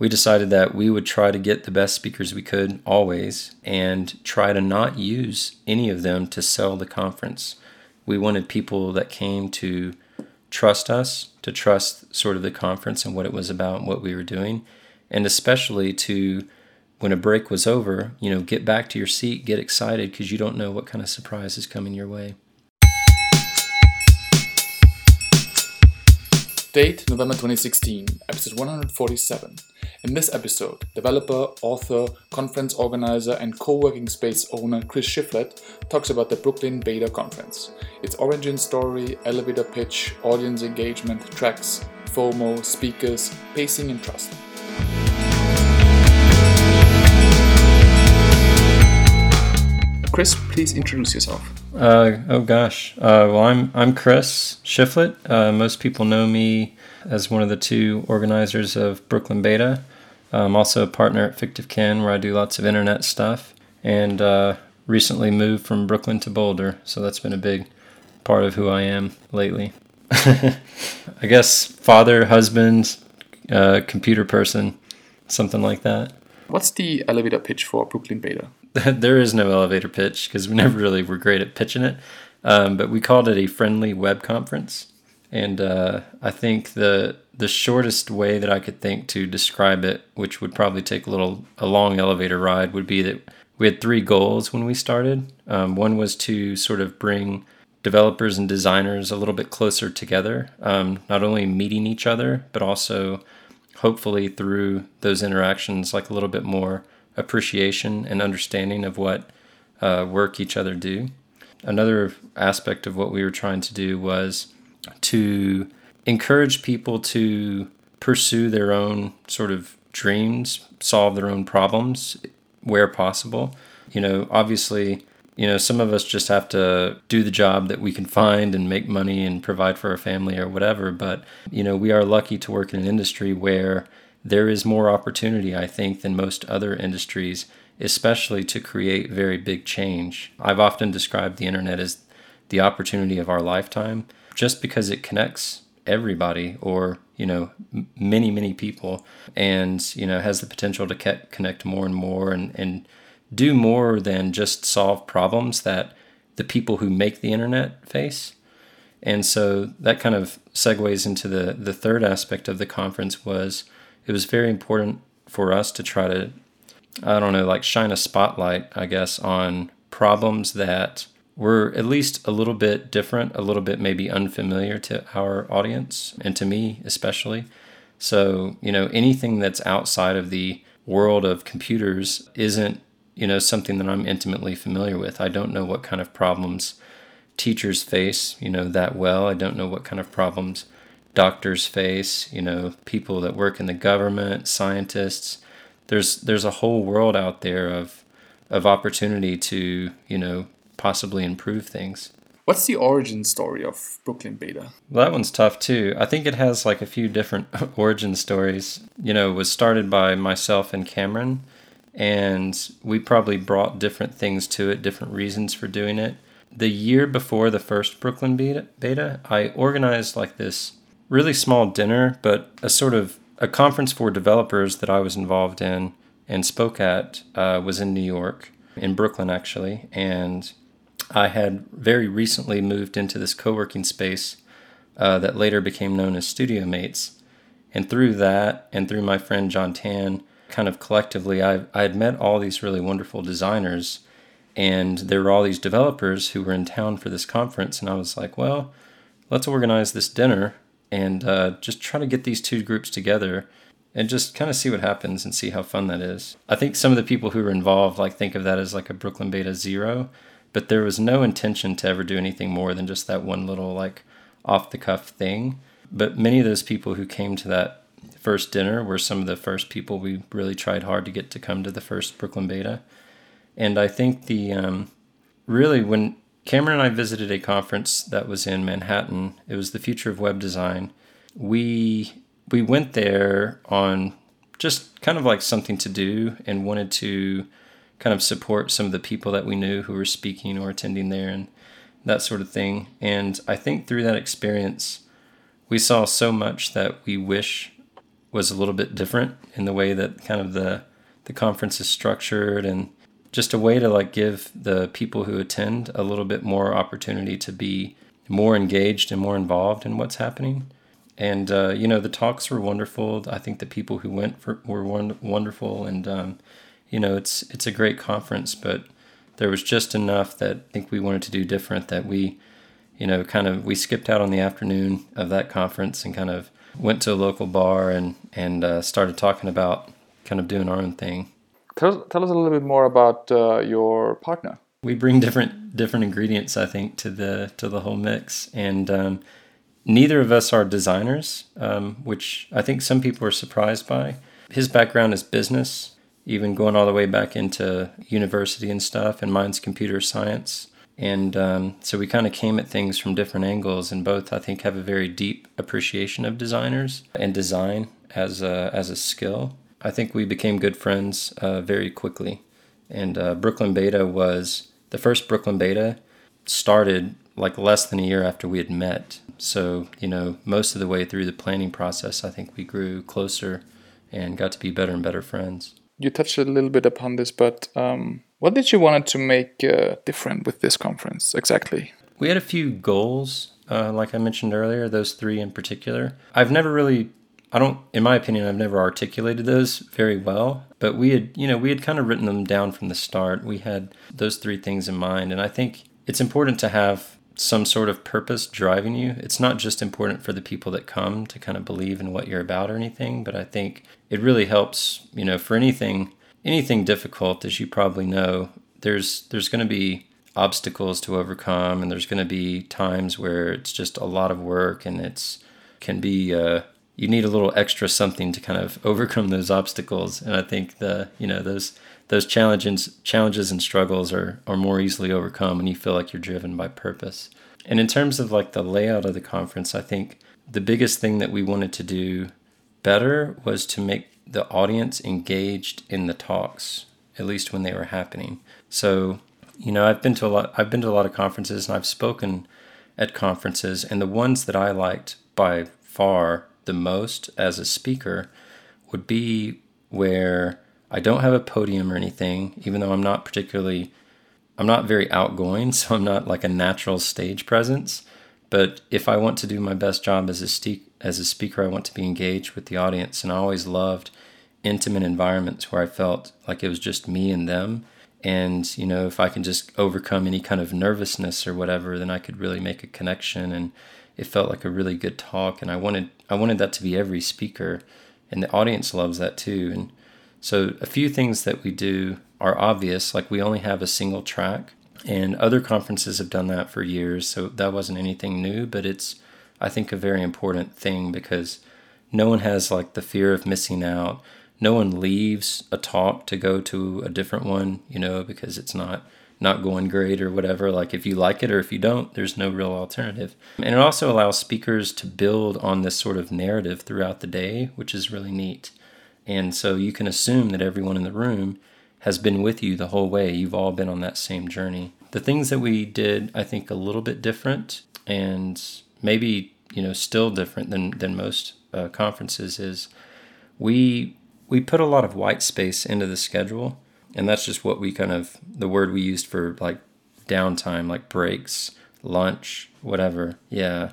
we decided that we would try to get the best speakers we could always and try to not use any of them to sell the conference. We wanted people that came to trust us, to trust sort of the conference and what it was about and what we were doing, and especially to when a break was over, you know, get back to your seat, get excited because you don't know what kind of surprise is coming your way. Date November 2016, episode 147. In this episode, developer, author, conference organizer, and co working space owner Chris Shiflett talks about the Brooklyn Beta Conference, its origin story, elevator pitch, audience engagement, tracks, FOMO, speakers, pacing, and trust. Chris, please introduce yourself. Uh, oh gosh. Uh, well, I'm I'm Chris Shiflett. Uh, most people know me as one of the two organizers of Brooklyn Beta. I'm also a partner at Fictive Kin, where I do lots of internet stuff, and uh, recently moved from Brooklyn to Boulder. So that's been a big part of who I am lately. I guess father, husband, uh, computer person, something like that. What's the elevator pitch for Brooklyn Beta? there is no elevator pitch because we never really were great at pitching it. Um, but we called it a friendly web conference. And uh, I think the the shortest way that I could think to describe it, which would probably take a little a long elevator ride, would be that we had three goals when we started. Um, one was to sort of bring developers and designers a little bit closer together, um, not only meeting each other, but also hopefully through those interactions, like a little bit more appreciation and understanding of what uh, work each other do. Another aspect of what we were trying to do was to encourage people to pursue their own sort of dreams, solve their own problems where possible. You know, obviously, you know, some of us just have to do the job that we can find and make money and provide for our family or whatever. But, you know, we are lucky to work in an industry where there is more opportunity, I think, than most other industries, especially to create very big change. I've often described the internet as the opportunity of our lifetime just because it connects everybody or you know many many people and you know has the potential to connect more and more and and do more than just solve problems that the people who make the internet face and so that kind of segues into the the third aspect of the conference was it was very important for us to try to i don't know like shine a spotlight i guess on problems that were at least a little bit different, a little bit maybe unfamiliar to our audience and to me especially. So, you know, anything that's outside of the world of computers isn't, you know, something that I'm intimately familiar with. I don't know what kind of problems teachers face, you know, that well. I don't know what kind of problems doctors face, you know, people that work in the government, scientists. There's there's a whole world out there of of opportunity to, you know, possibly improve things. What's the origin story of Brooklyn Beta? Well, that one's tough too. I think it has like a few different origin stories. You know, it was started by myself and Cameron, and we probably brought different things to it, different reasons for doing it. The year before the first Brooklyn Beta, beta I organized like this really small dinner, but a sort of a conference for developers that I was involved in and spoke at uh, was in New York, in Brooklyn actually, and I had very recently moved into this co working space uh, that later became known as Studio Mates. And through that, and through my friend John Tan, kind of collectively, I, I had met all these really wonderful designers. And there were all these developers who were in town for this conference. And I was like, well, let's organize this dinner and uh, just try to get these two groups together and just kind of see what happens and see how fun that is. I think some of the people who were involved like think of that as like a Brooklyn Beta Zero, but there was no intention to ever do anything more than just that one little like off the cuff thing. But many of those people who came to that first dinner were some of the first people we really tried hard to get to come to the first Brooklyn Beta. And I think the um, really when Cameron and I visited a conference that was in Manhattan, it was the future of web design. We we went there on just kind of like something to do and wanted to kind of support some of the people that we knew who were speaking or attending there and that sort of thing. And I think through that experience, we saw so much that we wish was a little bit different in the way that kind of the the conference is structured and just a way to like give the people who attend a little bit more opportunity to be more engaged and more involved in what's happening. And uh, you know the talks were wonderful. I think the people who went for, were wonderful, and um, you know it's it's a great conference. But there was just enough that I think we wanted to do different. That we, you know, kind of we skipped out on the afternoon of that conference and kind of went to a local bar and and uh, started talking about kind of doing our own thing. Tell, tell us a little bit more about uh, your partner. We bring different different ingredients, I think, to the to the whole mix, and um, neither of us are designers, um, which I think some people are surprised by. His background is business, even going all the way back into university and stuff, and mine's computer science. And um, so we kind of came at things from different angles, and both I think have a very deep appreciation of designers and design as a, as a skill. I think we became good friends uh, very quickly. And uh, Brooklyn Beta was the first Brooklyn Beta started like less than a year after we had met. So, you know, most of the way through the planning process, I think we grew closer and got to be better and better friends. You touched a little bit upon this, but um, what did you want to make uh, different with this conference exactly? We had a few goals, uh, like I mentioned earlier, those three in particular. I've never really I don't, in my opinion, I've never articulated those very well, but we had, you know, we had kind of written them down from the start. We had those three things in mind. And I think it's important to have some sort of purpose driving you. It's not just important for the people that come to kind of believe in what you're about or anything, but I think it really helps, you know, for anything, anything difficult, as you probably know, there's, there's going to be obstacles to overcome and there's going to be times where it's just a lot of work and it's, can be, uh, you need a little extra something to kind of overcome those obstacles. And I think the you know those those challenges challenges and struggles are are more easily overcome when you feel like you're driven by purpose. And in terms of like the layout of the conference, I think the biggest thing that we wanted to do better was to make the audience engaged in the talks, at least when they were happening. So, you know, I've been to a lot I've been to a lot of conferences and I've spoken at conferences and the ones that I liked by far the most as a speaker would be where I don't have a podium or anything, even though I'm not particularly, I'm not very outgoing, so I'm not like a natural stage presence. But if I want to do my best job as a ste- as a speaker, I want to be engaged with the audience, and I always loved intimate environments where I felt like it was just me and them. And you know, if I can just overcome any kind of nervousness or whatever, then I could really make a connection and it felt like a really good talk and I wanted I wanted that to be every speaker and the audience loves that too. And so a few things that we do are obvious like we only have a single track and other conferences have done that for years so that wasn't anything new but it's I think a very important thing because no one has like the fear of missing out. No one leaves a talk to go to a different one you know because it's not not going great or whatever. Like if you like it or if you don't, there's no real alternative. And it also allows speakers to build on this sort of narrative throughout the day, which is really neat. And so you can assume that everyone in the room has been with you the whole way. You've all been on that same journey. The things that we did, I think, a little bit different and maybe, you know, still different than, than most uh, conferences is we we put a lot of white space into the schedule and that's just what we kind of the word we used for like downtime like breaks lunch whatever. Yeah.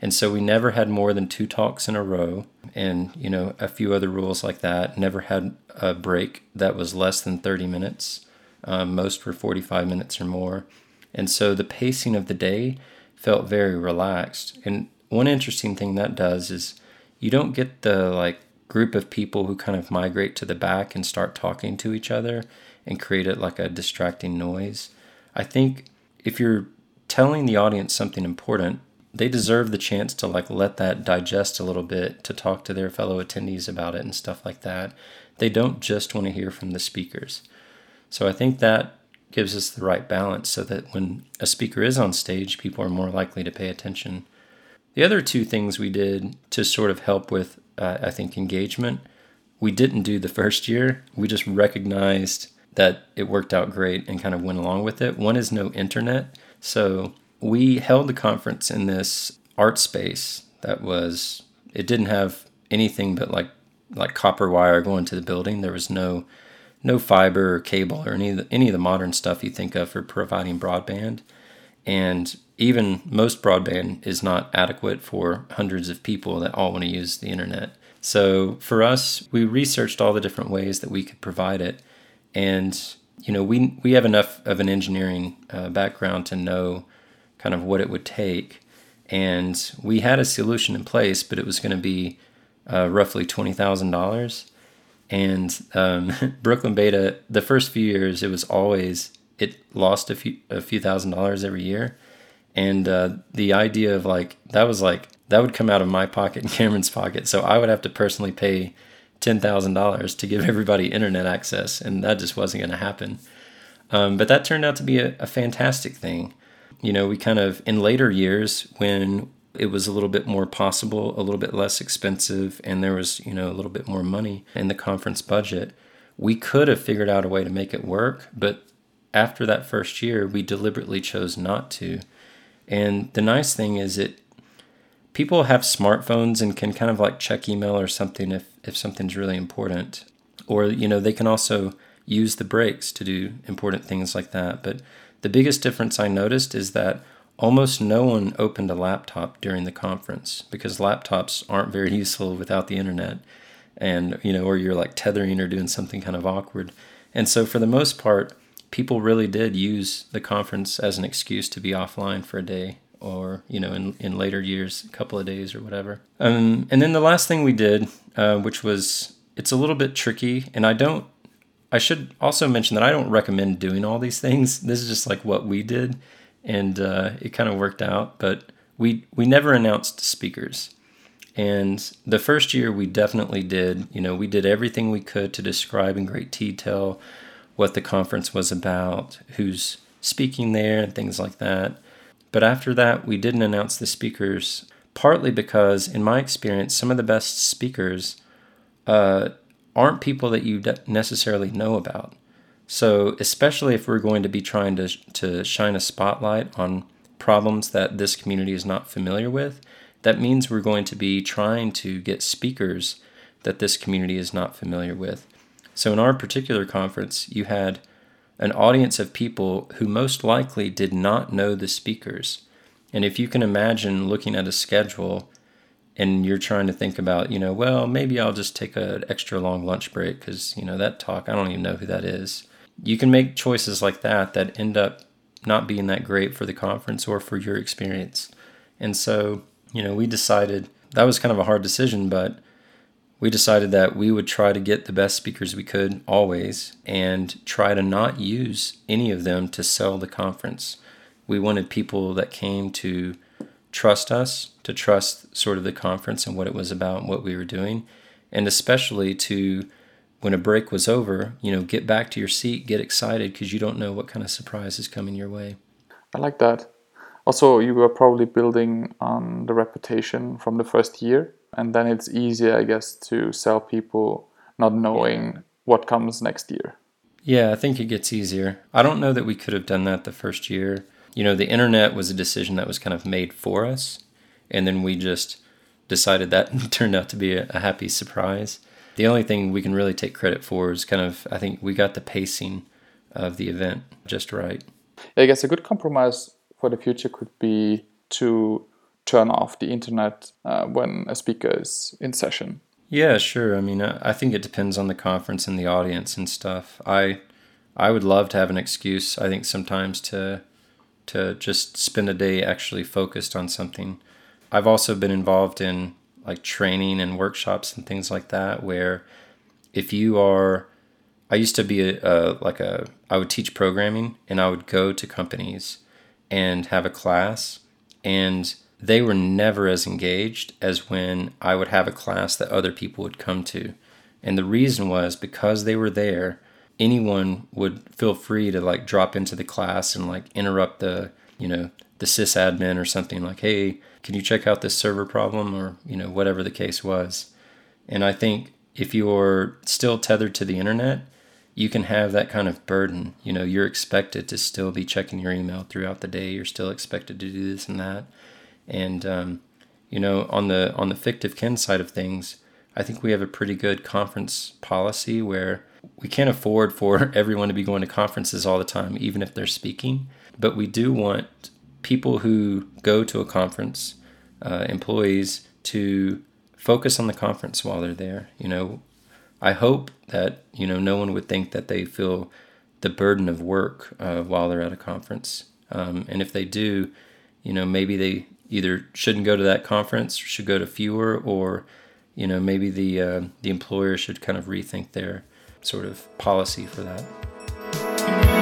And so we never had more than two talks in a row and you know a few other rules like that. Never had a break that was less than 30 minutes. Um, most were 45 minutes or more. And so the pacing of the day felt very relaxed. And one interesting thing that does is you don't get the like group of people who kind of migrate to the back and start talking to each other and create it like a distracting noise. I think if you're telling the audience something important, they deserve the chance to like let that digest a little bit, to talk to their fellow attendees about it and stuff like that. They don't just want to hear from the speakers. So I think that gives us the right balance so that when a speaker is on stage, people are more likely to pay attention. The other two things we did to sort of help with uh, I think, engagement. We didn't do the first year. We just recognized that it worked out great and kind of went along with it. One is no internet. So we held the conference in this art space that was, it didn't have anything but like like copper wire going to the building. There was no no fiber or cable or any of the, any of the modern stuff you think of for providing broadband. And even most broadband is not adequate for hundreds of people that all want to use the internet. So for us, we researched all the different ways that we could provide it, and you know we we have enough of an engineering uh, background to know kind of what it would take, and we had a solution in place, but it was going to be uh, roughly twenty thousand dollars. And um, Brooklyn Beta, the first few years, it was always it lost a few a few thousand dollars every year, and uh, the idea of like that was like that would come out of my pocket and Cameron's pocket. So I would have to personally pay ten thousand dollars to give everybody internet access, and that just wasn't going to happen. Um, but that turned out to be a, a fantastic thing. You know, we kind of in later years when it was a little bit more possible, a little bit less expensive, and there was you know a little bit more money in the conference budget. We could have figured out a way to make it work, but after that first year, we deliberately chose not to. And the nice thing is it people have smartphones and can kind of like check email or something if, if something's really important. Or, you know, they can also use the breaks to do important things like that. But the biggest difference I noticed is that almost no one opened a laptop during the conference because laptops aren't very useful without the internet. And, you know, or you're like tethering or doing something kind of awkward. And so, for the most part, people really did use the conference as an excuse to be offline for a day or you know in, in later years a couple of days or whatever. Um, and then the last thing we did uh, which was it's a little bit tricky and i don't i should also mention that i don't recommend doing all these things. This is just like what we did and uh, it kind of worked out but we we never announced speakers. And the first year we definitely did you know we did everything we could to describe in great detail what the conference was about who's speaking there and things like that but after that, we didn't announce the speakers, partly because, in my experience, some of the best speakers uh, aren't people that you necessarily know about. So, especially if we're going to be trying to, to shine a spotlight on problems that this community is not familiar with, that means we're going to be trying to get speakers that this community is not familiar with. So, in our particular conference, you had an audience of people who most likely did not know the speakers. And if you can imagine looking at a schedule and you're trying to think about, you know, well, maybe I'll just take an extra long lunch break because, you know, that talk, I don't even know who that is. You can make choices like that that end up not being that great for the conference or for your experience. And so, you know, we decided that was kind of a hard decision, but we decided that we would try to get the best speakers we could always and try to not use any of them to sell the conference. We wanted people that came to trust us, to trust sort of the conference and what it was about and what we were doing, and especially to when a break was over, you know, get back to your seat, get excited because you don't know what kind of surprise is coming your way. I like that. Also, you were probably building on the reputation from the first year and then it's easier i guess to sell people not knowing what comes next year. Yeah i think it gets easier. I don't know that we could have done that the first year. You know the internet was a decision that was kind of made for us and then we just decided that turned out to be a, a happy surprise. The only thing we can really take credit for is kind of i think we got the pacing of the event just right. I guess a good compromise for the future could be to turn off the internet uh, when a speaker is in session. Yeah, sure. I mean, I think it depends on the conference and the audience and stuff. I I would love to have an excuse. I think sometimes to to just spend a day actually focused on something. I've also been involved in like training and workshops and things like that where if you are I used to be a, a like a I would teach programming and I would go to companies and have a class and they were never as engaged as when I would have a class that other people would come to. And the reason was because they were there, anyone would feel free to like drop into the class and like interrupt the, you know, the sysadmin or something like, hey, can you check out this server problem or, you know, whatever the case was. And I think if you're still tethered to the internet, you can have that kind of burden. You know, you're expected to still be checking your email throughout the day. You're still expected to do this and that. And um, you know, on the on the fictive kin side of things, I think we have a pretty good conference policy where we can't afford for everyone to be going to conferences all the time, even if they're speaking. But we do want people who go to a conference, uh, employees, to focus on the conference while they're there. You know, I hope that you know no one would think that they feel the burden of work uh, while they're at a conference. Um, and if they do, you know, maybe they either shouldn't go to that conference, should go to fewer, or you know, maybe the uh, the employer should kind of rethink their sort of policy for that.